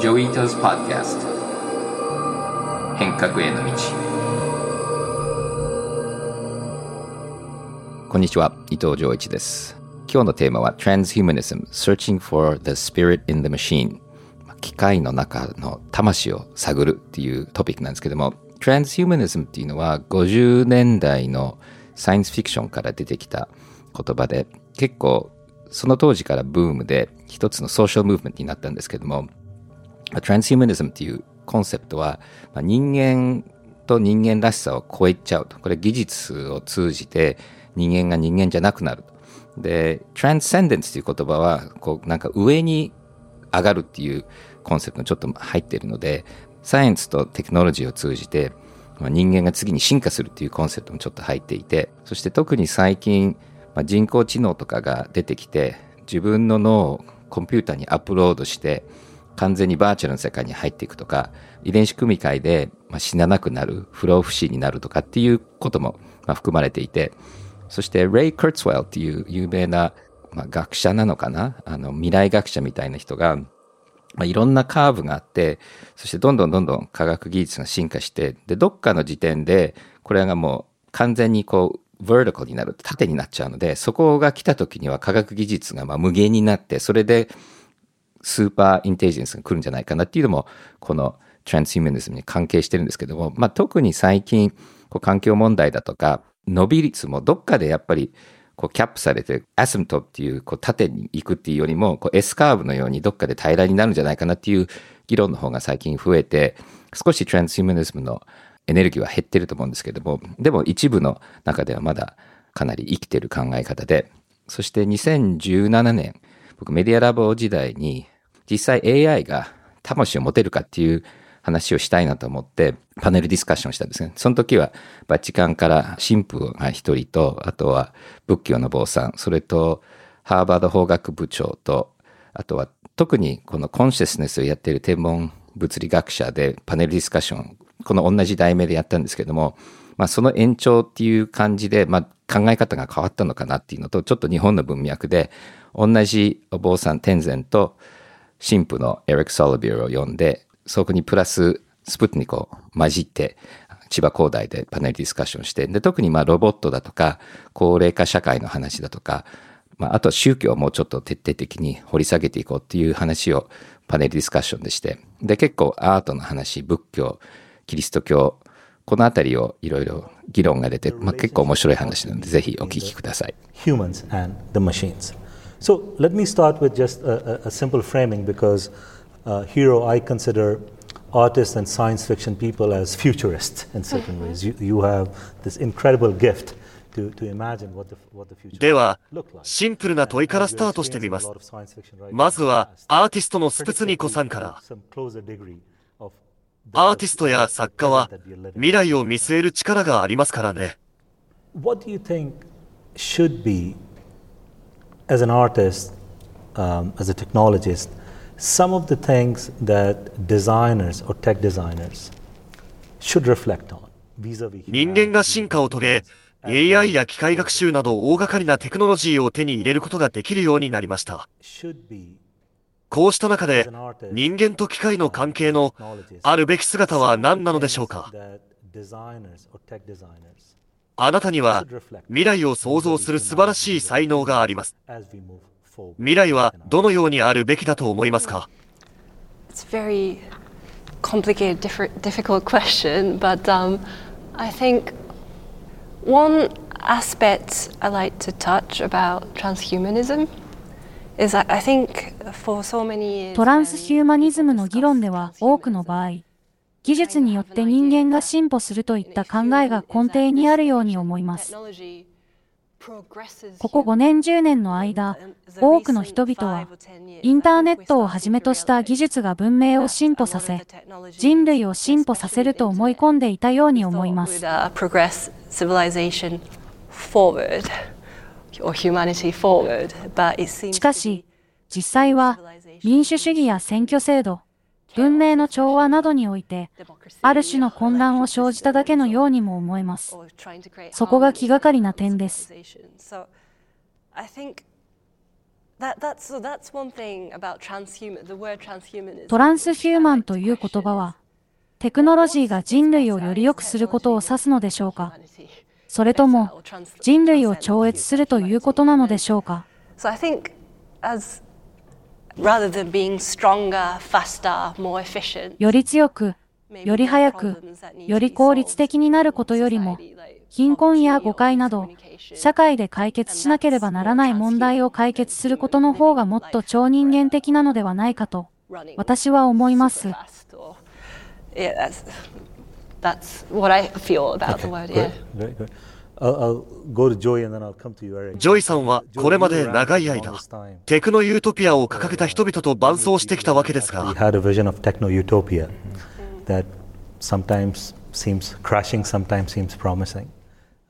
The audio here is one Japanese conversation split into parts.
Joi Ito's Podcast 変革への道。こんにちは伊藤穰一です。今日のテーマは Transhumanism Searching for the Spirit in the Machine 機械の中の魂を探るっていうトピックなんですけども Transhumanism っていうのは50年代のサイエンスフィクションから出てきた言葉で結構その当時からブームで一つのソーシャルムーブメントになったんですけども、トランスヒューマニズムっていうコンセプトは、まあ、人間と人間らしさを超えちゃうと。これ技術を通じて人間が人間じゃなくなると。で、トランスセンデンスという言葉は、こうなんか上に上がるっていうコンセプトにちょっと入っているので、サイエンスとテクノロジーを通じて、まあ、人間が次に進化するっていうコンセプトもちょっと入っていて、そして特に最近、まあ、人工知能とかが出てきて自分の脳をコンピューターにアップロードして完全にバーチャルの世界に入っていくとか遺伝子組み換えで、まあ、死ななくなる不老不死になるとかっていうことも、まあ、含まれていてそしてレイ・クルツウェルっていう有名な、まあ、学者なのかな？あの未来学者みたいな人が、まあ、いろんなカーブがあってそしてどんどんどんどん科学技術が進化してでどっかの時点でこれがもう完全にこう vertical になる縦になっちゃうので、そこが来た時には科学技術がまあ無限になって、それでスーパーインテリジェンスが来るんじゃないかなっていうのも、このトランスヒューマニズムに関係してるんですけども、まあ、特に最近、こう環境問題だとか、伸び率もどっかでやっぱりこうキャップされて、アスムトっていうこう縦に行くっていうよりも、こう S カーブのようにどっかで平らになるんじゃないかなっていう議論の方が最近増えて、少しトランスヒューマニズムのエネルギーは減ってると思うんですけども、でも一部の中ではまだかなり生きてる考え方で、そして2017年、僕メディアラボ時代に実際 AI が魂を持てるかっていう話をしたいなと思ってパネルディスカッションしたんですね。その時はバチカンから神父が一人と、あとは仏教の坊さん、それとハーバード法学部長と、あとは特にこのコンシェスネスをやっている天文物理学者でパネルディスカッションこの同じ題名でやったんですけども、まあ、その延長っていう感じで、まあ、考え方が変わったのかなっていうのと、ちょっと日本の文脈で、同じお坊さん天然と神父のエリック・ソロビアを呼んで、そこにプラススプトニコを混じって、千葉工大でパネルディスカッションして、で、特にまあロボットだとか、高齢化社会の話だとか、まあ、あとは宗教をもうちょっと徹底的に掘り下げていこうっていう話をパネルディスカッションでして、で、結構アートの話、仏教、キリスト教、このあたりをいろいろ議論が出て、まあ、結構面白い話なので、ぜひお聞きください。Humans and the machines. So let me start with just a, a simple framing because uh, Hero, I consider artists and science fiction people as futurists in certain ways. You, you have this incredible gift. では、シンプルな問いからスタートしてみます。まずは、アーティストのスプツニコさんから。アーティストや作家は未来を見据える力がありますからね。What do you think should be, as an artist, um, as a technologist, some of the things that designers or tech designers should reflect on? 人間が進化を遂げ、AI や機械学習など大掛かりなテクノロジーを手に入れることができるようになりました。こうした中で人間と機械の関係のあるべき姿は何なのでしょうかあなたには未来を想像する素晴らしい才能があります。未来はどのようにあるべきだと思いますか It's a very complicated, difficult question, but um, I think one aspect I like to touch about transhumanism トランスヒューマニズムの議論では多くの場合、技術によって人間が進歩するといった考えが根底にあるように思います。ここ5年10年の間、多くの人々は、インターネットをはじめとした技術が文明を進歩させ、人類を進歩させると思い込んでいたように思います。しかし、実際は民主主義や選挙制度、文明の調和などにおいて、ある種の混乱を生じただけのようにも思えます。そこが気がかりな点です。トランスヒューマンという言葉は、テクノロジーが人類をより良くすることを指すのでしょうか？それとも人類を超越するということなのでしょうか？より強く、より早く、より効率的になることよりも、貧困や誤解など、社会で解決しなければならない問題を解決することの方がもっと超人間的なのではないかと、私は思います。ジョイさんはこれまで長い間、テクノユートピアを掲げた人々と伴走してきたわけですが、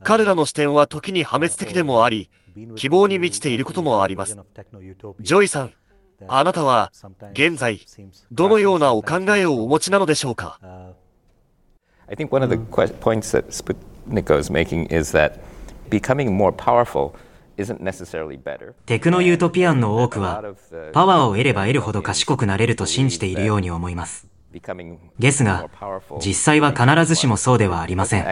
彼らの視点は時に破滅的でもあり、希望に満ちていることもあります。ジョイさん、あなたは現在、どのようなお考えをお持ちなのでしょうか？テクノユートピアンの多くは、パワーを得れば得るほど賢くなれると信じているように思います。ですが、実際は必ずしもそうではありません。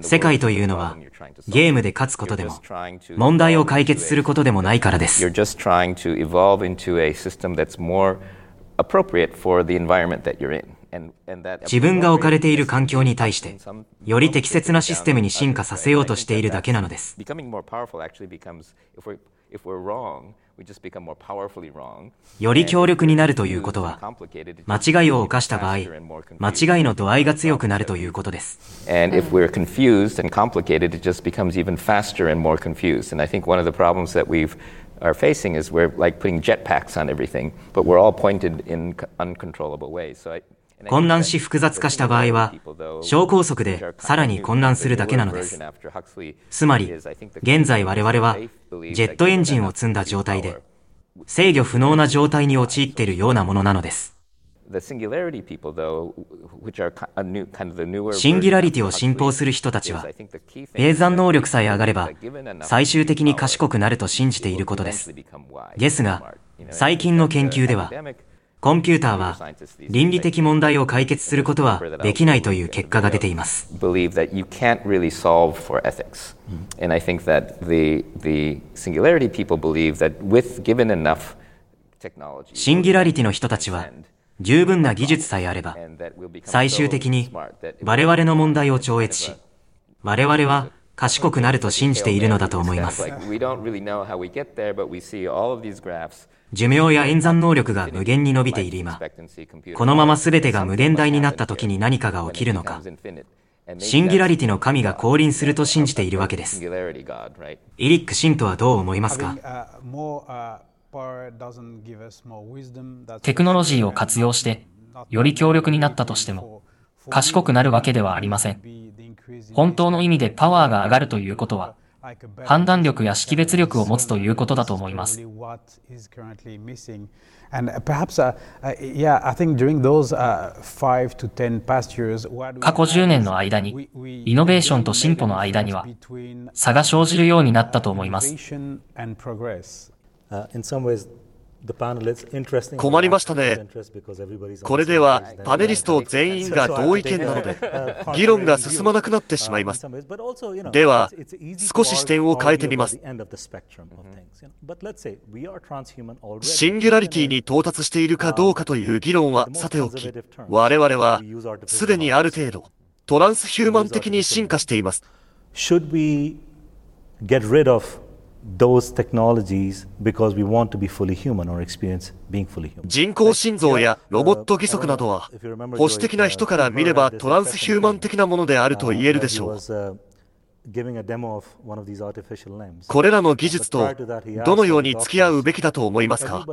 世界というのはゲームで勝つことでも問題を解決することでもないからです。自分が置かれている環境に対して、より適切なシステムに進化させようとしているだけなのです。より強力になるということは、間違いを犯した場合、間違いの度合いが強くなるということです。Are facing is we're like putting jetpacks on everything, but we're all pointed in uncontrollable ways. So I, 混乱し複雑化した場合は、小高速でさらに混乱するだけなのです。つまり、現在我々は、ジェットエンジンを積んだ状態で、制御不能な状態に陥っているようなものなのです。シンギュラリティを信奉する人たちは、計算能力さえ上がれば、最終的に賢くなると信じていることです。ですが、最近の研究では、コンピューターは倫理的問題を解決することはできないという結果が出ています。シンギュラリティの人たちは十分な技術さえあれば最終的に我々の問題を超越し我々は賢くなると信じているのだと思います。寿命や演算能力が無限に伸びている今、このまま全てが無限大になった時に何かが起きるのか、シンギュラリティの神が降臨すると信じているわけです。イリック・シントはどう思いますか？テクノロジーを活用して、より強力になったとしても、賢くなるわけではありません。本当の意味でパワーが上がるということは、判断力や識別力を持つということだと思います。過去10年の間に、イノベーションと進歩の間には、差が生じるようになったと思います。困りましたね。これではパネリスト全員が 同意見なので、議論が進まなくなってしまいます。では、少し視点を変えてみます。シンギュラリティに到達しているかどうかという議論はさておき、我々はすでにある程度、トランスヒューマン的に進化しています。Should we get rid of those technologies because we want to be fully human or experience being fully human. 人工心臓やロボット義足などは保守的な人から見ればトランスヒューマン的なものであると言えるでしょう。これらの技術とどのように付き合うべきだと思いますか？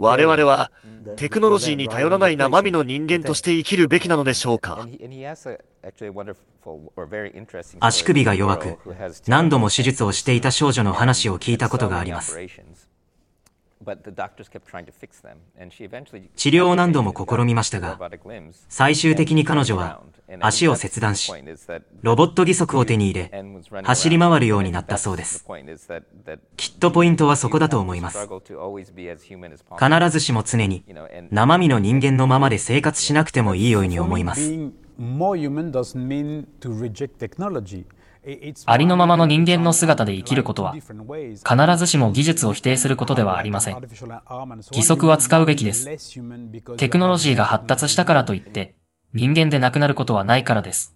我々はテクノロジーに頼らない生身の人間として生きるべきなのでしょうか？足首が弱く何度も手術をしていた少女の話を聞いたことがあります治療を何度も試みましたが、最終的に彼女は足を切断し、ロボット義足を手に入れ、走り回るようになったそうです。きっとポイントはそこだと思います。必ずしも常に生身の人間のままで生活しなくてもいいように思います。ありのままの人間の姿で生きることは、必ずしも技術を否定することではありません。義足は使うべきです。テクノロジーが発達したからといって、人間でなくなることはないからです。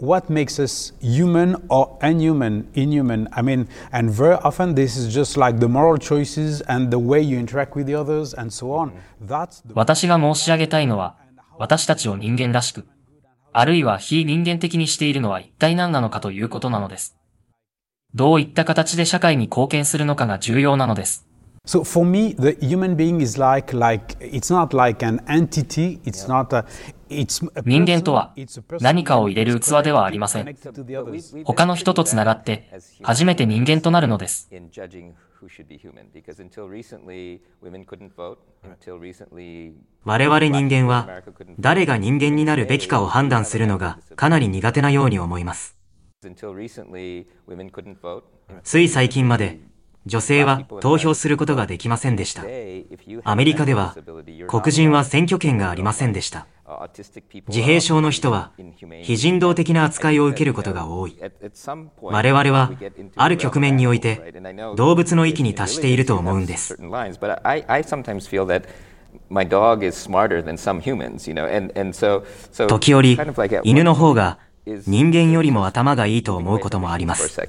What makes us human or unhuman, inhuman? I mean, and very often this is just like the moral choices and the way you interact with the others and so on. That's 私が申し上げたいのは、私たちを人間らしく、あるいは非人間的にしているのは一体何なのかということなのです。どういった形で社会に貢献するのかが重要なのです。So for me, the human being is like, like, it's not like an entity, it's not a, 人間とは何かを入れる器ではありません。他の人とつながって初めて人間となるのです。我々人間は誰が人間になるべきかを判断するのがかなり苦手なように思います。つい最近まで女性は投票することができませんでした。アメリカでは黒人は選挙権がありませんでした。自閉症の人は非人道的な扱いを受けることが多い。我々はある局面において動物の域に達していると思うんです。時折、犬の方が人間よりも頭がいいと思うこともあります。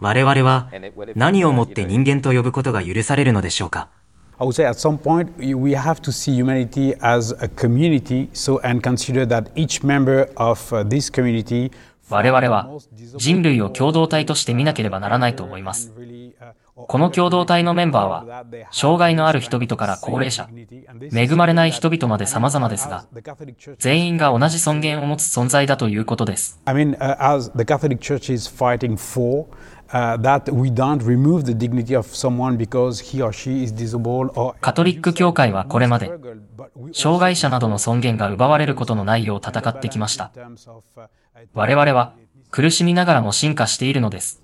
我々は何をもって人間と呼ぶことが許されるのでしょうか I would say at some point we have to see humanity as a community so and consider that each member of this community 我々は人類を共同体として見なければならないと思います。この共同体のメンバーは、障害のある人々から高齢者、恵まれない人々まで様々ですが、全員が同じ尊厳を持つ存在だということです。I mean, uh, as the Catholic Church is fighting for Uh, that we don't remove the dignity of someone because he or she is disabled or カトリック教会はこれまで、障害者などの尊厳が奪われることのないよう戦ってきました。我々は苦しみながらも進化しているのです。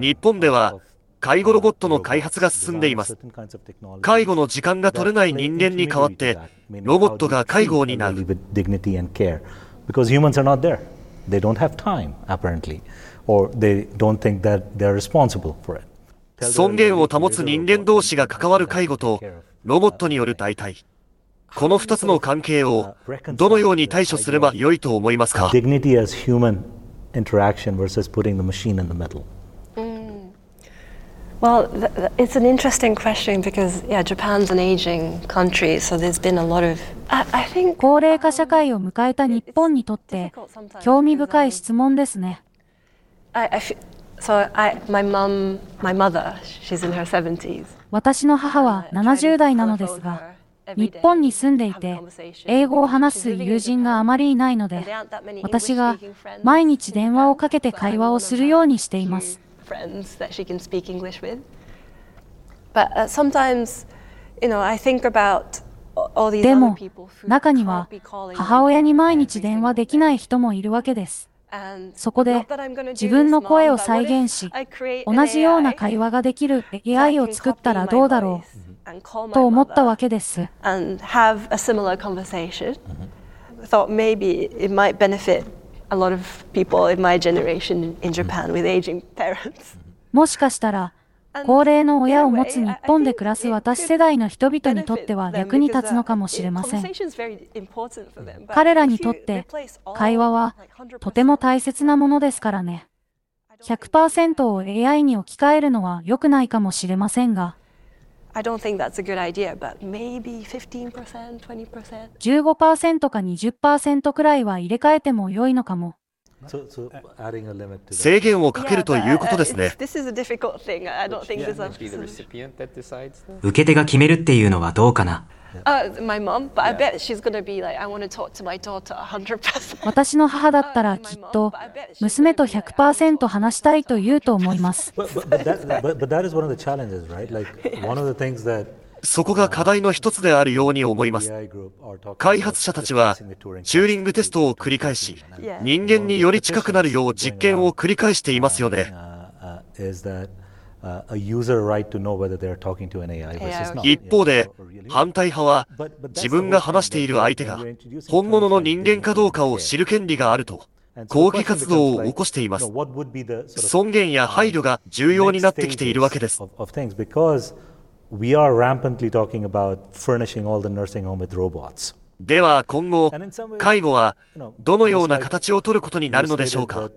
日本では介護ロボットの開発が進んでいます。介護の時間が取れない人間に代わって、ロボットが介護を担う。because humans are not there. They don't have time, apparently, or they don't think that they're responsible for it. 尊厳を保つ人間同士が関わる介護とロボットによる代替。この二つの関係をどのように対処すればよいと思いますか interaction versus putting the machine in the middle. Well, th- th- it's an interesting question because, yeah, Japan's an aging country, so there's been a lot of. I, I think. 高齢化社会を迎えた日本にとって興味深い質問ですね。I, I so I, my mom, my mother, she's in her 70s. 私の母は70代なのですが、日本に住んでいて、英語を話す友人があまりいないので、私が毎日電話をかけて会話をするようにしています。uh, でも、中には母親に毎日電話できない人もいるわけです。そこで自分の声を再現し、同じような会話ができる AI を作ったらどうだろうと思ったわけです。Thought maybe it might benefit a lot of people in my generation in Japan with aging parents. もしかしたら、高齢の親を持つ日本で暮らす私世代の人々にとっては役に立つのかもしれません。彼らにとって会話はとても大切なものですからね。100%を AI に置き換えるのは良くないかもしれませんが、15%か20%くらいは入れ替えても良いのかも。制限をかけるということですね。受け手が決めるっていうのはどうかな？私の母だったらきっと娘と100%話したいと言うと思います。そこが課題の一つであるように思います。開発者たちは、チューリングテストを繰り返し、人間により近くなるよう実験を繰り返していますよね。一方で、反対派は、自分が話している相手が、本物の人間かどうかを知る権利があると、抗議活動を起こしています。尊厳や配慮が重要になってきているわけです。we are rampantly talking about furnishing all the nursing home with robots. では今後、介護はどのような形をとることになるのでしょうか？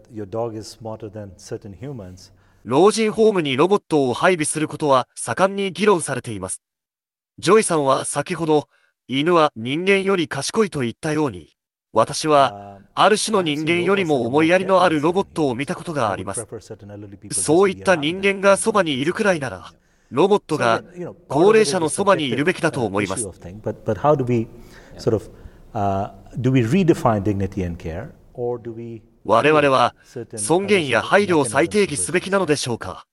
老人ホームにロボットを配備することは盛んに議論されています。ジョイさんは先ほど、犬は人間より賢いと言ったように、私は、ある種の人間よりも思いやりのあるロボットを見たことがあります。そういった人間がそばにいるくらいなら、ロボットが高齢者のそばにいるべきだと思います。我々は尊厳や配慮を再定義すべきなのでしょうか。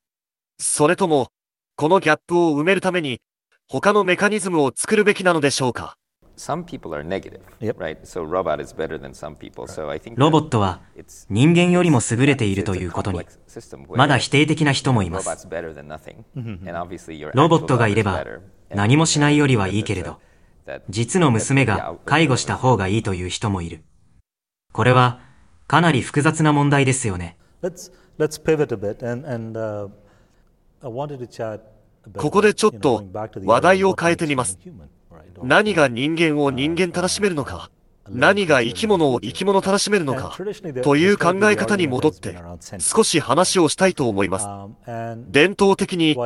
それとも、このギャップを埋めるために他のメカニズムを作るべきなのでしょうか。ロボットは人間よりも優れているということに、まだ否定的な人もいます。ロボットがいれば何もしないよりはいいけれど、実の娘が介護した方がいいという人もいる。これはかなり複雑な問題ですよね。ここでちょっと話題を変えてみます。何が人間を人間たらしめるのか、何が生き物を生き物たらしめるのか、という考え方に戻って、少し話をしたいと思います。伝統的に、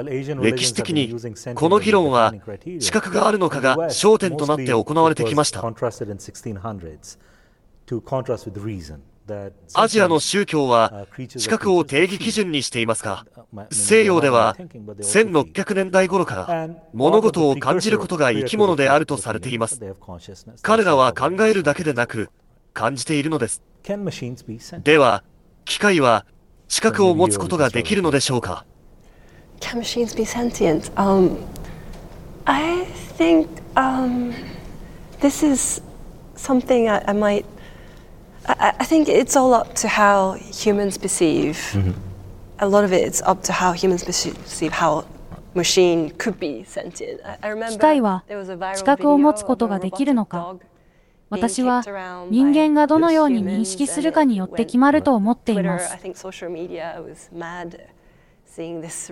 歴史的に、この議論は、資格があるのかが焦点となって行われてきました。アジアの宗教は資格を定義基準にしていますが、西洋では1600年代頃から物事を感じることが生き物であるとされています。彼らは考えるだけでなく感じているのです。では、機械は資格を持つことができるのでしょうか？Can machines be sentient? Um, I think um, this is something I, I might I, I think it's all up to how humans perceive. Mm-hmm. A lot of it is up to how humans perceive how 機械は知覚を持つことができるのか私は人間がどのように認識するかによって決まると思っています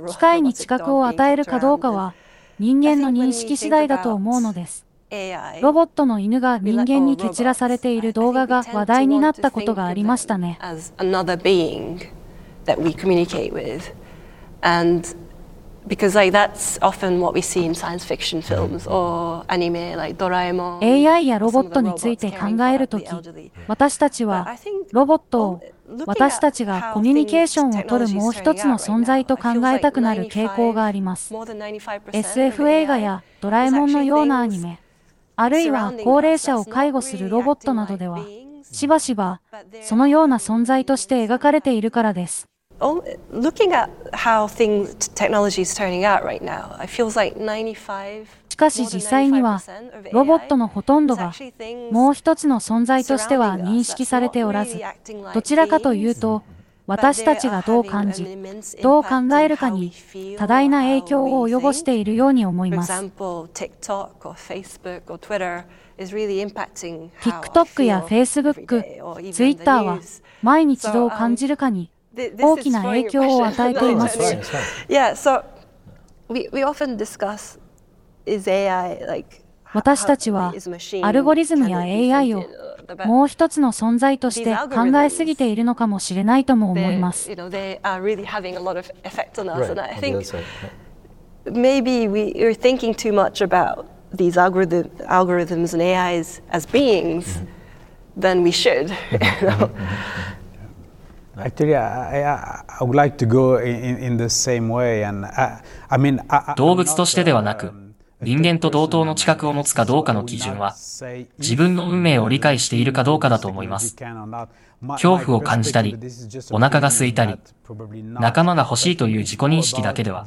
機械に知覚を与えるかどうかは人間の認識次第だと思うのですロボットの犬が人間に蹴散らされている動画が話題になったことがありましたね。Because like that's often what we see in science fiction films or anime like Doraemon. AI やロボットについて考えるとき、私たちはロボットを私たちがコミュニケーションをとるもう一つの存在と考えたくなる傾向があります。SF 映画やドラえもんのようなアニメ、あるいは高齢者を介護するロボットなどでは、しばしばそのような存在として描かれているからです。しかし実際には、ロボットのほとんどがもう一つの存在としては認識されておらず、どちらかというと、私たちがどう感じ、どう考えるかに多大な影響を及ぼしているように思います。TikTok や Facebook、Twitter は毎日どう感じるかに大きな影響を与えています。私たちはアルゴリズムや AI をもう一つの存在として考えすぎているのかもしれないとも思います。Maybe we are thinking too much about these algorithm, algorithms and AIs as beings than we should. You know? Actually, I, I, would like to go in, in the same way. And I, I mean, I, 動物としてではなく、人間と同等の知覚を持つかどうかの基準は、自分の運命を理解しているかどうかだと思います。恐怖を感じたり、お腹が空いたり、仲間が欲しいという自己認識だけでは、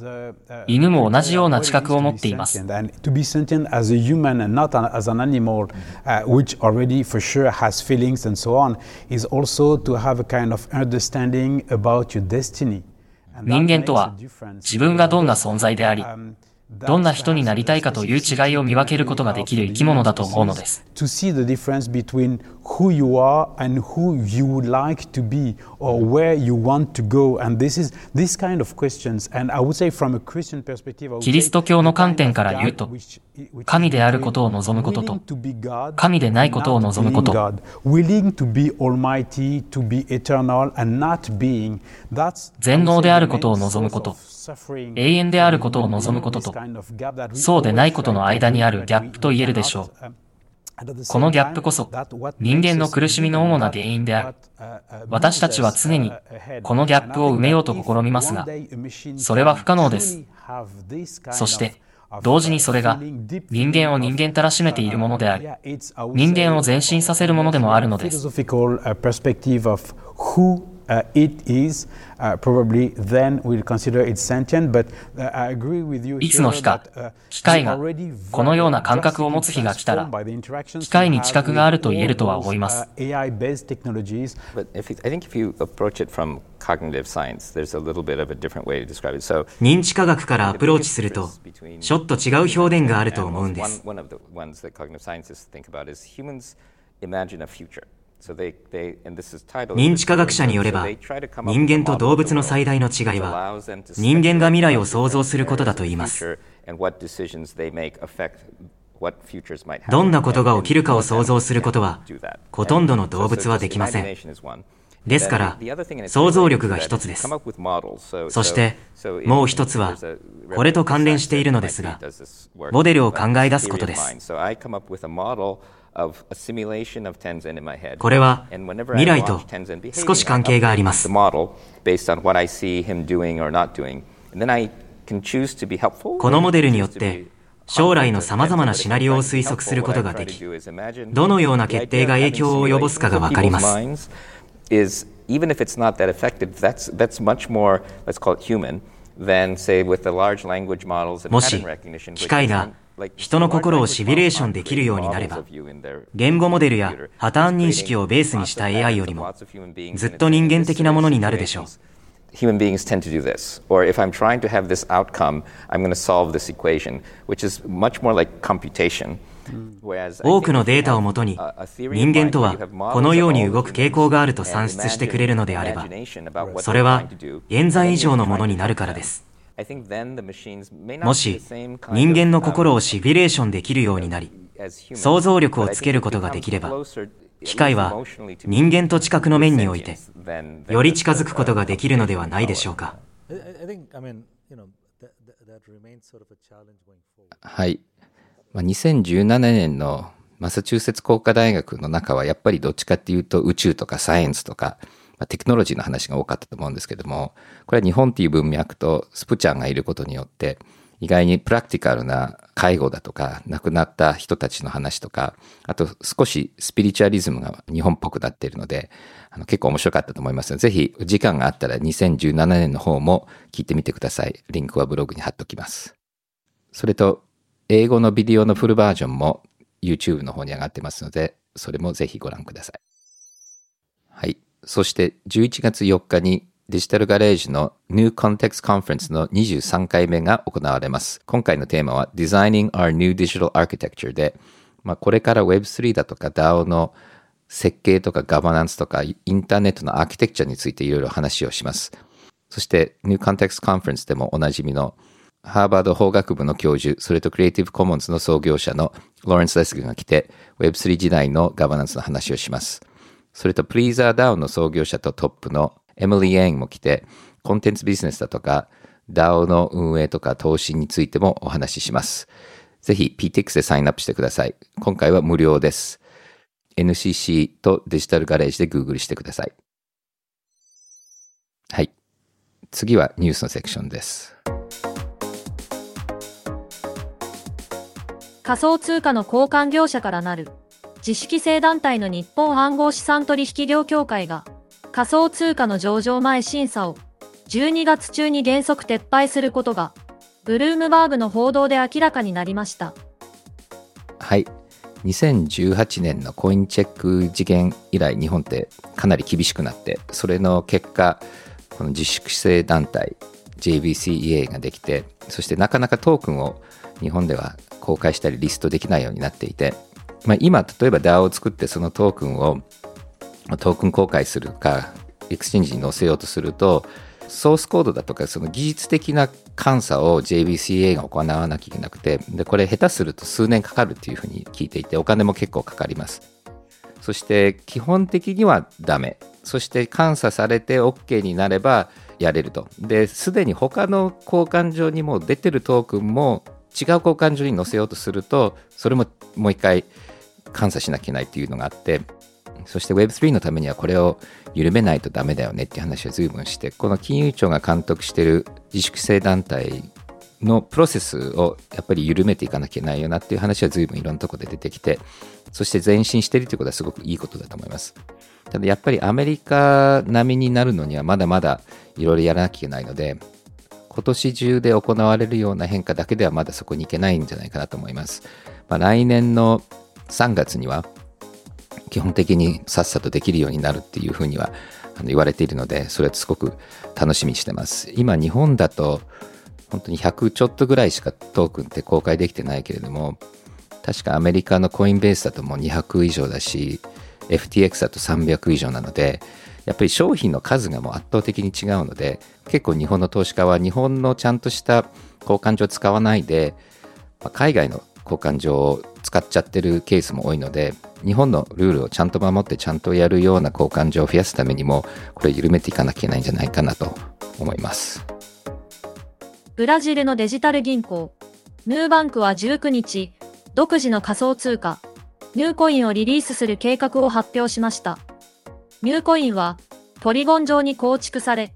犬も同じような知覚を持っています。人間とは、自分がどんな存在であり、どんな人になりたいかという違いを見分けることができる生き物だと思うのです。キリスト教の観点から言うと、神であることを望むことと、神でないことを望むこと、全能であることを望むこと、永遠であることを望むことと、そうでないことの間にあるギャップと言えるでしょう。このギャップこそ人間の苦しみの主な原因である。私たちは常にこのギャップを埋めようと試みますが、それは不可能です。そして、同時にそれが人間を人間たらしめているものであり、人間を前進させるものでもあるのです。Uh, it is, uh, probably then we'll consider it sentient, but uh, I agree with you いつの日か、機械がこのような感覚を持つ日が来たら、機械に知覚があると言えるとは思います。AI-based technologies. But if I think if you approach it from cognitive science, there's a little bit of a different way to describe it. So 認知科学からアプローチすると、ちょっと違う表現があると思うんです。One of the ones that cognitive scientists think about is humans imagine a future. 認知科学者によれば、人間と動物の最大の違いは、人間が未来を想像することだと言います。どんなことが起きるかを想像することは、ほとんどの動物はできません。ですから、想像力が一つです。そして、もう一つは、これと関連しているのですが、モデルを考え出すことです。これは未来と少し関係があります。このモデルによって将来の様々なシナリオを推測することができ、どのような決定が影響を及ぼすかがわかります。even if it's not that effective, that's, that's much more, let's call it human, than, say, with the large language models and pattern recognition. 機械が人の心をシミュレーションできるようになれば、言語モデルやパターン認識をベースにした AI よりも、ずっと人間的なものになるでしょう。Human beings tend to do this. Or if I'm trying to have this outcome, I'm going to solve this equation, which is much more like computation. 多くのデータをもとに人間とはこのように動く傾向があると算出してくれるのであればそれは現在以上のものになるからですもし人間の心をシミュレーションできるようになり、想像力をつけることができれば、機械は人間と知覚の面において、より近づくことができるのではないでしょうか。はい。2017年のマサチューセッツ工科大学の中はやっぱりどっちかっていうと宇宙とかサイエンスとかまあ、テクノロジーの話が多かったと思うんですけども、これは日本っていう文脈とスプちゃんがいることによって、意外にプラクティカルな介護だとか、亡くなった人たちの話とか、あと少しスピリチュアリズムが日本っぽくなっているので、あの結構面白かったと思いますので、ぜひ時間があったら2017年の方も聞いてみてください。リンクはブログに貼っときます。それと、英語のビデオのフルバージョンも YouTube の方に上がってますので、それもぜひご覧ください。はい。そして11月4日にデジタルガレージの New Context Conference の23回目が行われます。今回のテーマは Designing Our New Digital Architecture で、まあ、これから Web3 だとか DAO の設計とかガバナンスとかインターネットのアーキテクチャについていろいろ話をします。そして New Context Conference でもおなじみのハーバード法学部の教授、それとクリエイティブコモンズの創業者のローレンス・レッシグが来て、Web3 時代のガバナンスの話をします。それと、 PleasrDAO の創業者とトップのエミリー・エインも来て、コンテンツビジネスだとか、DAO の運営とか投資についてもお話しします。ぜひ Peatix でサインアップしてください。今回は無料です。NCC とデジタルガレージで Google してください。はい。次はニュースのセクションです。仮想通貨の交換業者からなる自主規制団体の日本暗号資産取引業協会が仮想通貨の上場前審査を12月中に原則撤廃することが、ブルームバーグの報道で明らかになりました。はい。2018年のコインチェック事件以来、日本ってかなり厳しくなって、それの結果、この自粛規制団体 JVCEA ができて、そしてなかなかトークンを日本では公開したりリストできないようになっていて、まあ、今、例えば DAO を作ってそのトークンをトークン公開するか、エクスチェンジに載せようとすると、ソースコードだとかその技術的な監査を JVCEA が行わなきゃいけなくてでこれ下手すると数年かかるっていうふうに聞いていてお金も結構かかります。そして基本的にはダメ。そして監査されて OK になればやれると。ですでに他の交換所にも出てるトークンも違う交換所に載せようとするとそれももう一回監査しなきゃいけないっていうのがあってそして Web3 のためにはこれを緩めないとダメだよねっていう話を随分して、この金融庁が監督している自粛性団体のプロセスをやっぱり緩めていかなきゃいけないよなっていう話は随分いろんなところで出てきて、そして前進しているということはすごくいいことだと思います。ただやっぱりアメリカ並みになるのにはまだまだいろいろやらなきゃいけないので、今年中で行われるような変化だけではまだそこに行けないんじゃないかなと思います。まあ、来年の3月には基本的にさっさとできるようになるっていうふうには言われているので、それはすごく楽しみにしてます。今、日本だと本当に100ちょっとぐらいしかトークンって公開できてないけれども、確かアメリカのコインベースだともう200以上だし、FTX だと300以上なので、やっぱり商品の数がもう圧倒的に違うので、結構日本の投資家は日本のちゃんとした交換所を使わないで、海外の交換所を使っちゃってるケースも多いので、日本のルールをちゃんと守ってちゃんとやるような交換所を増やすためにも、これ緩めていかなきゃいけないんじゃないかなと思います。ブラジルのデジタル銀行、ヌーバンクは19日、独自の仮想通貨、ニューコインをリリースする計画を発表しました。ニューコインは、ポリゴン上に構築され、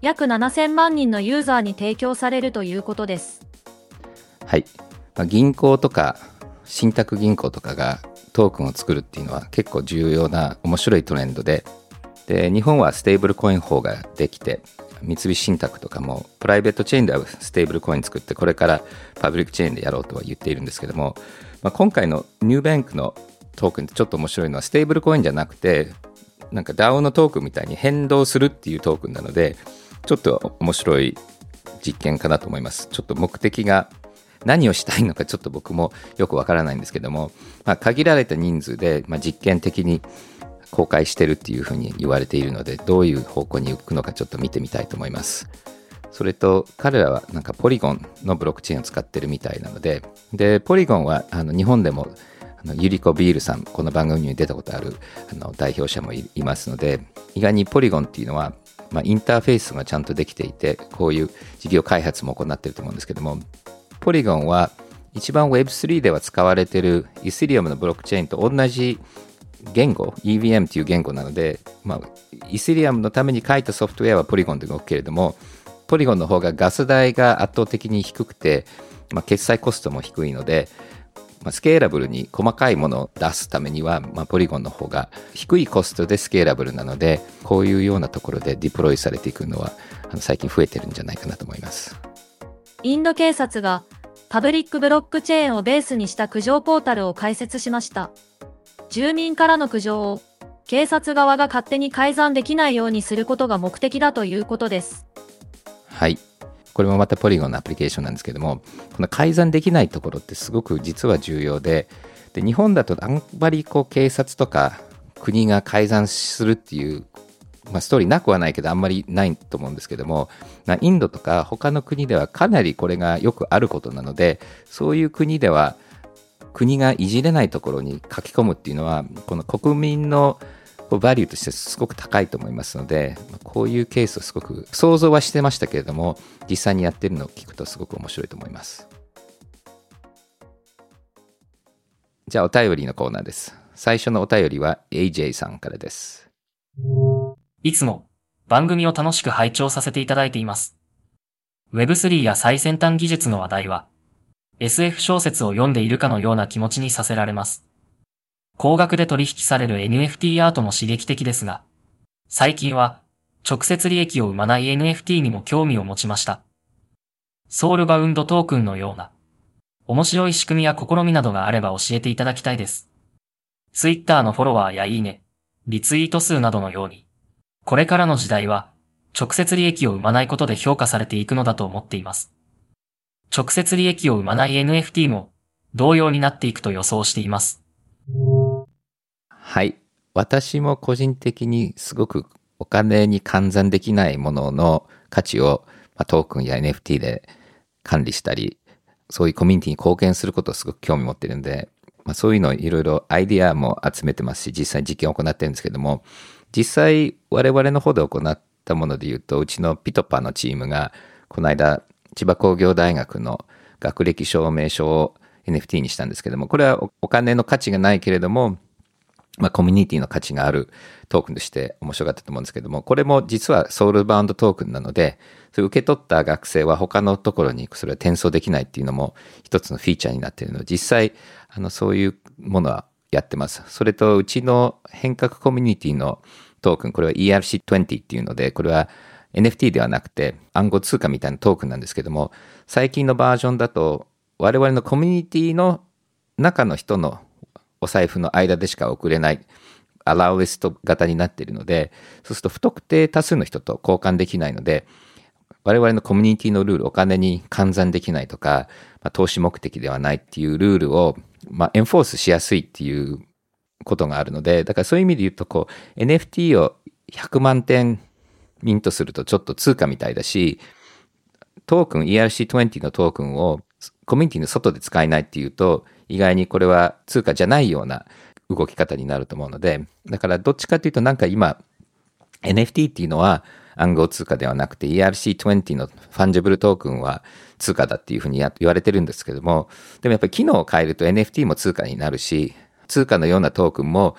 約7000万人のユーザーに提供されるということです。はい。まあ、銀行とか信託銀行とかがトークンを作るっていうのは結構重要な面白いトレンドで。で日本はステーブルコイン法ができて三菱信託とかもプライベートチェーンではステーブルコイン作ってこれからパブリックチェーンでやろうとは言っているんですけども、まあ、今回の Nubank のトークンってちょっと面白いのはステーブルコインじゃなくてなんか DAO のトークンみたいに変動するっていうトークンなのでちょっと面白い実験かなと思います。ちょっと目的が何をしたいのかちょっと僕もよくわからないんですけども、まあ、限られた人数で、まあ、実験的に公開してるっていうふうに言われているのでどういう方向に行くのかちょっと見てみたいと思います。それと彼らはなんかポリゴンのブロックチェーンを使ってるみたいなのででポリゴンはあの日本でもあのユリコ・ビールさんこの番組に出たことあるあの代表者もいますので意外にポリゴンっていうのはまあ、インターフェースがちゃんとできていてこういう事業開発も行ってると思うんですけどもポリゴンは一番 Web3 では使われているイスリアムのブロックチェーンと同じ言語、EVM という言語なので、まあ、イスリアムのために書いたソフトウェアはポリゴンで動くけれども、ポリゴンの方がガス代が圧倒的に低くて、まあ、決済コストも低いので、まあ、スケーラブルに細かいものを出すためには、まあ、ポリゴンの方が低いコストでスケーラブルなので、こういうようなところでディプロイされていくのは、あの最近増えてるんじゃないかなと思います。インド警察がパブリックブロックチェーンをベースにした苦情ポータルを開設しました。住民からの苦情を警察側が勝手に改ざんできないようにすることが目的だということです。はい。これもまたポリゴンのアプリケーションなんですけども、この改ざんできないところってすごく実は重要で、で日本だとあんまりこう警察とか国が改ざんするっていうまあ、ストーリーなくはないけどあんまりないと思うんですけども、まあ、インドとか他の国ではかなりこれがよくあることなのでそういう国では国がいじれないところに書き込むっていうのはこの国民のバリューとしてすごく高いと思いますのでこういうケースをすごく想像はしてましたけれども実際にやってるのを聞くとすごく面白いと思います。じゃあお便りのコーナーです。最初のお便りは AJ さんからです。いつも番組を楽しく拝聴させていただいています Web3 や最先端技術の話題は SF 小説を読んでいるかのような気持ちにさせられます高額で取引される NFT アートも刺激的ですが、最近は直接利益を生まない NFT にも興味を持ちました。ソウルバウンドトークンのような面白い仕組みや試みなどがあれば教えていただきたいです。Twitter のフォロワーやいいね、リツイート数などのように、これからの時代は直接利益を生まないことで評価されていくのだと思っています。直接利益を生まない NFT も同様になっていくと予想しています。はい。私も個人的にすごくお金に換算できないものの価値を、まあ、トークンや NFT で管理したり、そういうコミュニティに貢献することをすごく興味持ってるんで、まあ、そういうのいろいろアイディアも集めてますし、実際実験を行ってるんですけども、実際我々の方で行ったもので言うと、うちのピトパのチームが、この間、千葉工業大学の学歴証明書を NFT にしたんですけども、これはお金の価値がないけれども、まあ、コミュニティの価値があるトークンとして面白かったと思うんですけども、これも実はソウルバウンドトークンなので、それ受け取った学生は他のところにそれは転送できないっていうのも一つのフィーチャーになっているので、実際、あの、そういうものはやってます。それと、うちの変革コミュニティのトークン、これは ERC20 っていうので、これは NFT ではなくて暗号通貨みたいなトークンなんですけども、最近のバージョンだと、我々のコミュニティの中の人のお財布の間でしか送れないアラウエスト型になっているので、そうすると不特定多数の人と交換できないので、我々のコミュニティのルール、お金に換算できないとか、まあ、投資目的ではないっていうルールを、まあ、 enforce しやすいっていうことがあるので、だからそういう意味で言うと、こう、NFT を100万点ミントするとちょっと通貨みたいだし、トークン、ERC20 のトークンをコミュニティの外で使えないっていうと、意外にこれは通貨じゃないような動き方になると思うので、だからどっちかというとなんか今、NFT っていうのは暗号通貨ではなくて ERC20 の fungible token は通貨だっていうふうに言われてるんですけども、でもやっぱり機能を変えると NFT も通貨になるし、通貨のようなトークンも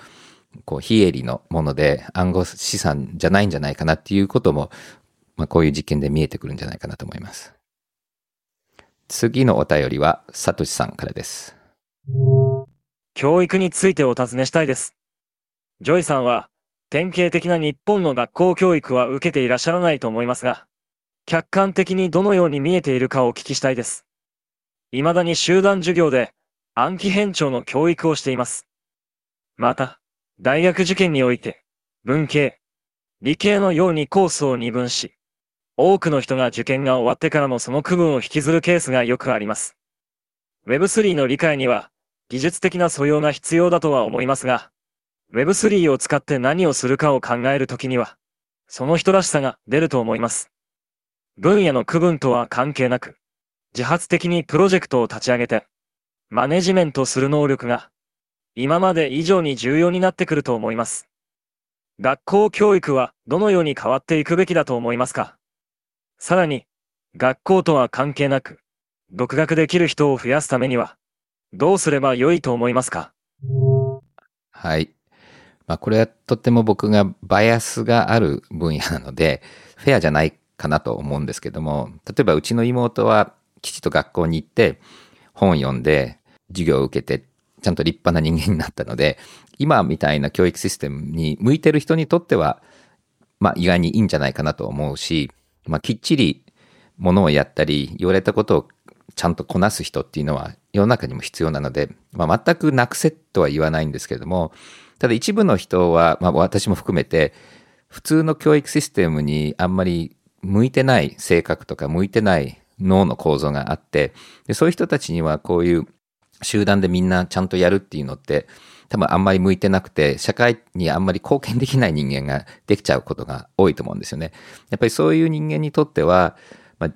こう非営利のもので暗号資産じゃないんじゃないかなっていうことも、まあ、こういう実験で見えてくるんじゃないかなと思います。次のお便りは、サトシさんからです。教育についてお尋ねしたいです。ジョイさんは、典型的な日本の学校教育は受けていらっしゃらないと思いますが、客観的にどのように見えているかをお聞きしたいです。未だに集団授業で暗記編聴の教育をしています。また、大学受験において、文系、理系のようにコースを二分し、多くの人が受験が終わってからのその区分を引きずるケースがよくあります。Web3 の理解には技術的な素養が必要だとは思いますが、Web3 を使って何をするかを考えるときには、その人らしさが出ると思います。分野の区分とは関係なく、自発的にプロジェクトを立ち上げて、マネジメントする能力が、今まで以上に重要になってくると思います。学校教育はどのように変わっていくべきだと思いますか？さらに、学校とは関係なく、独学できる人を増やすためには、どうすれば良いと思いますか？はい。まあ、これはとっても僕がバイアスがある分野なので、フェアじゃないかなと思うんですけども、例えばうちの妹はきちっと学校に行って、本読んで、授業を受けて、ちゃんと立派な人間になったので、今みたいな教育システムに向いてる人にとっては、まあ意外にいいんじゃないかなと思うし、まあ、きっちりものをやったり、言われたことをちゃんとこなす人っていうのは世の中にも必要なので、まあ、全くなくせとは言わないんですけれども、ただ一部の人は、まあ、私も含めて、普通の教育システムにあんまり向いてない性格とか向いてない脳の構造があってで、そういう人たちにはこういう集団でみんなちゃんとやるっていうのって、多分あんまり向いてなくて、社会にあんまり貢献できない人間ができちゃうことが多いと思うんですよね。やっぱりそういう人間にとっては、まあ、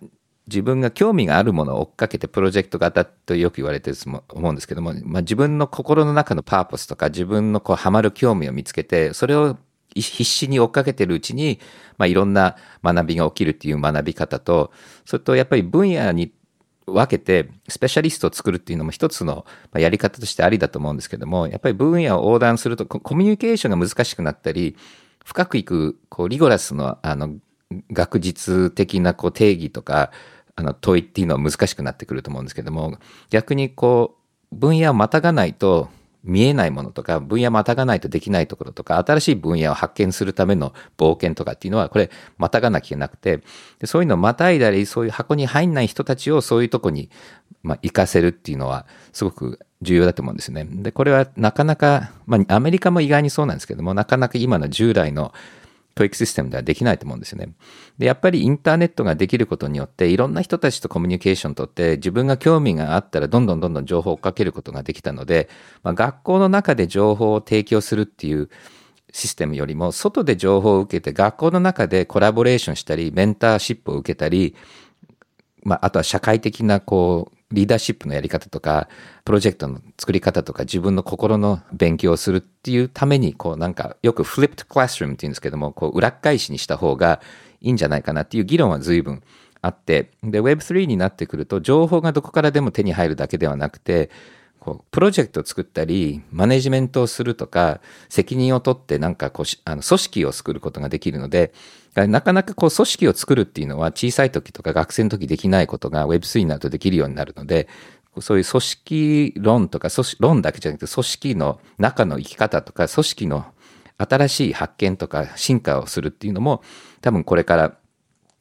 自分が興味があるものを追っかけてプロジェクト型とよく言われてると思うんですけども、まあ、自分の心の中のパーポスとか自分のこうハマる興味を見つけて、それを必死に追っかけてるうちに、まあ、いろんな学びが起きるっていう学び方と、それとやっぱり分野に分けてスペシャリストを作るっていうのも一つのやり方としてありだと思うんですけども、やっぱり分野を横断するとコミュニケーションが難しくなったり、深くいくこうリゴラスのあの学術的なこう定義とか、あの問いっていうのは難しくなってくると思うんですけども、逆にこう分野をまたがないと見えないものとか、分野またがないとできないところとか、新しい分野を発見するための冒険とかっていうのは、これ、またがなきゃいけなくて、そういうのをまたいだり、そういう箱に入んない人たちをそういうとこに、まあ、行かせるっていうのは、すごく重要だと思うんですね。で、これはなかなか、まあ、アメリカも意外にそうなんですけども、なかなか今の従来の教育システムではできないと思うんですよね。で、やっぱりインターネットができることによって、いろんな人たちとコミュニケーションとって、自分が興味があったらどんどんどんどん情報をかけることができたので、まあ、学校の中で情報を提供するっていうシステムよりも、外で情報を受けて、学校の中でコラボレーションしたり、メンターシップを受けたり、まあ、あとは社会的なこう、リーダーシップのやり方とか、プロジェクトの作り方とか、自分の心の勉強をするっていうために、こうなんか、よくフリップクラスルームって言うんですけども、こう裏返しにした方がいいんじゃないかなっていう議論は随分あって、で、Web3 になってくると、情報がどこからでも手に入るだけではなくて、こうプロジェクトを作ったり、マネジメントをするとか、責任を取ってなんかこう、あの組織を作ることができるので、なかなかこう組織を作るっていうのは小さい時とか学生の時できないことが Web3 になるとできるようになるので、そういう組織論とか、組織論だけじゃなくて組織の中の生き方とか、組織の新しい発見とか進化をするっていうのも、多分これから、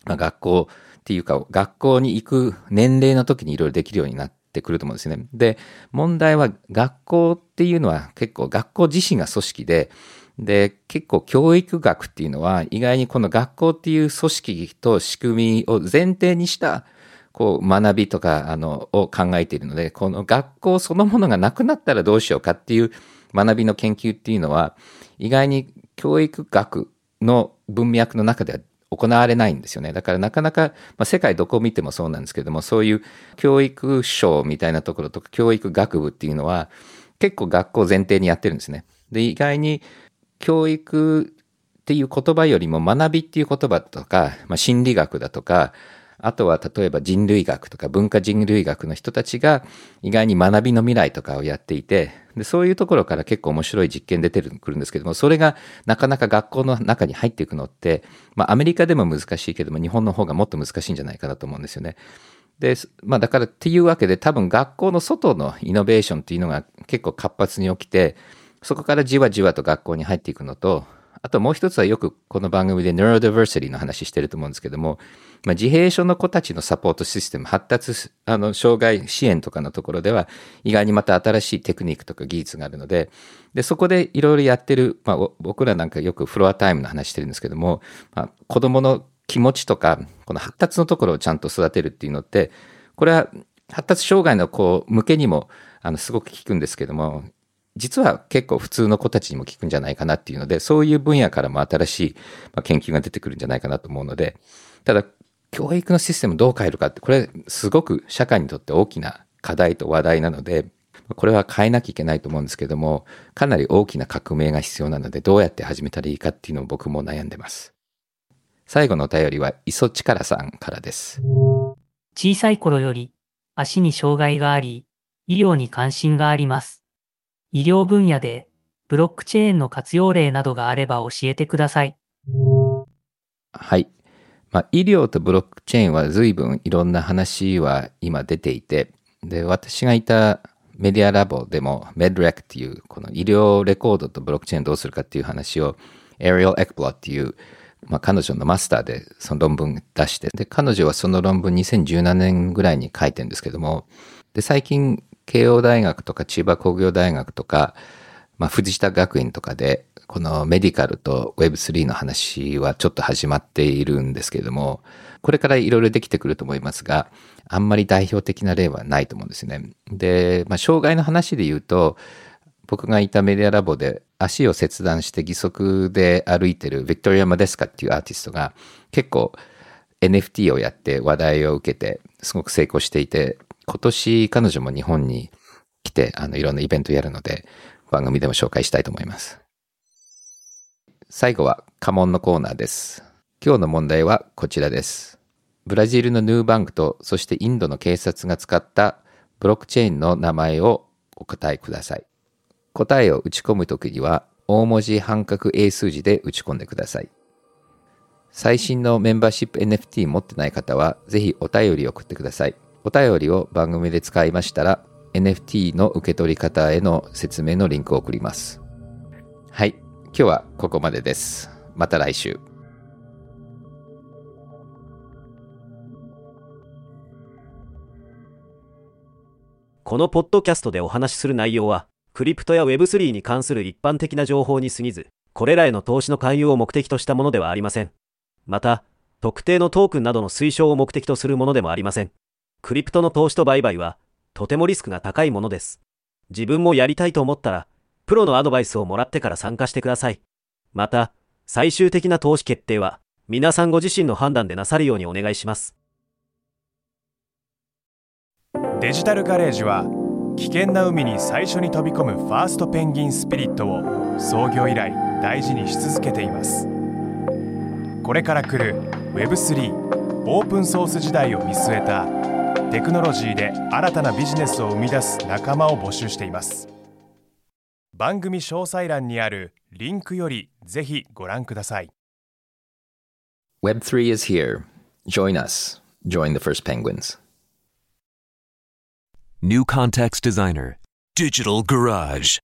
まあ、学校っていうか、学校に行く年齢の時にいろいろできるようになって、ってくると思うんですね。で、問題は学校っていうのは結構学校自身が組織で、で、結構教育学っていうのは意外にこの学校っていう組織と仕組みを前提にしたこう学びとかあのを考えているので、この学校そのものがなくなったらどうしようかっていう学びの研究っていうのは意外に教育学の文脈の中では行われないんですよね。だからなかなか、まあ、世界どこを見てもそうなんですけども、そういう教育省みたいなところとか教育学部っていうのは結構学校前提にやってるんですね。で、意外に教育っていう言葉よりも学びっていう言葉とか、まあ、心理学だとか、あとは例えば人類学とか文化人類学の人たちが意外に学びの未来とかをやっていて、でそういうところから結構面白い実験出てくるんですけども、それがなかなか学校の中に入っていくのって、まあアメリカでも難しいけども、日本の方がもっと難しいんじゃないかなと思うんですよね。で、まあだからっていうわけで多分学校の外のイノベーションっていうのが結構活発に起きて、そこからじわじわと学校に入っていくのと、あともう一つはよくこの番組で neurodiversity の話してると思うんですけども、まあ、自閉症の子たちのサポートシステム、発達、あの、障害支援とかのところでは、意外にまた新しいテクニックとか技術があるので、で、そこでいろいろやってる、まあ、僕らなんかよくフロアタイムの話してるんですけども、まあ、子供の気持ちとか、この発達のところをちゃんと育てるっていうのって、これは発達障害の子向けにも、あの、すごく効くんですけども、実は結構普通の子たちにも効くんじゃないかなっていうので、そういう分野からも新しい研究が出てくるんじゃないかなと思うので、ただ、教育のシステムどう変えるかって、これすごく社会にとって大きな課題と話題なので、これは変えなきゃいけないと思うんですけども、かなり大きな革命が必要なので、どうやって始めたらいいかっていうのを僕も悩んでます。最後のお便りは、磯力さんからです。小さい頃より足に障害があり、医療に関心があります。医療分野でブロックチェーンの活用例などがあれば教えてください。はい。まあ、医療とブロックチェーンは随分いろんな話は今出ていて、で、私がいたメディアラボでも MedRec っていうこの医療レコードとブロックチェーンどうするかっていう話を Ariel Ekblad っていうまあ、彼女のマスターでその論文出して、で、彼女はその論文2017年ぐらいに書いてるんですけども、で、最近慶応大学とか千葉工業大学とか、まあ、藤田学院とかで、このメディカルと Web3 の話はちょっと始まっているんですけれども、これからいろいろできてくると思いますが、あんまり代表的な例はないと思うんですね。で、まあ、障害の話で言うと、僕がいたメディアラボで足を切断して義足で歩いてるビクトリア・マデスカっていうアーティストが結構 NFT をやって話題を受けてすごく成功していて、今年彼女も日本に来てあのいろんなイベントやるので番組でも紹介したいと思います。最後は家紋のコーナーです。今日の問題はこちらです。ブラジルのヌーバンクとそしてインドの警察が使ったブロックチェーンの名前をお答えください。答えを打ち込むときには大文字半角英数字で打ち込んでください。最新のメンバーシップ NFT 持ってない方はぜひお便り送ってください。お便りを番組で使いましたら NFT の受け取り方への説明のリンクを送ります。はい。今日はここまでです。また来週。このポッドキャストでお話しする内容は、クリプトや Web3 に関する一般的な情報に過ぎず、これらへの投資の勧誘を目的としたものではありません。また、特定のトークンなどの推奨を目的とするものでもありません。クリプトの投資と売買は、とてもリスクが高いものです。自分もやりたいと思ったら、プロのアドバイスをもらってから参加してください。また、最終的な投資決定は、皆さんご自身の判断でなさるようにお願いします。デジタルガレージは、危険な海に最初に飛び込むファーストペンギンスピリットを創業以来大事にし続けています。これから来る Web3 オープンソース時代を見据えたテクノロジーで新たなビジネスを生み出す仲間を募集しています番組詳細欄にあるリンクよりぜひご覧ください Web3 is here. Join us. Join the first penguins. New Context Designer Digital Garage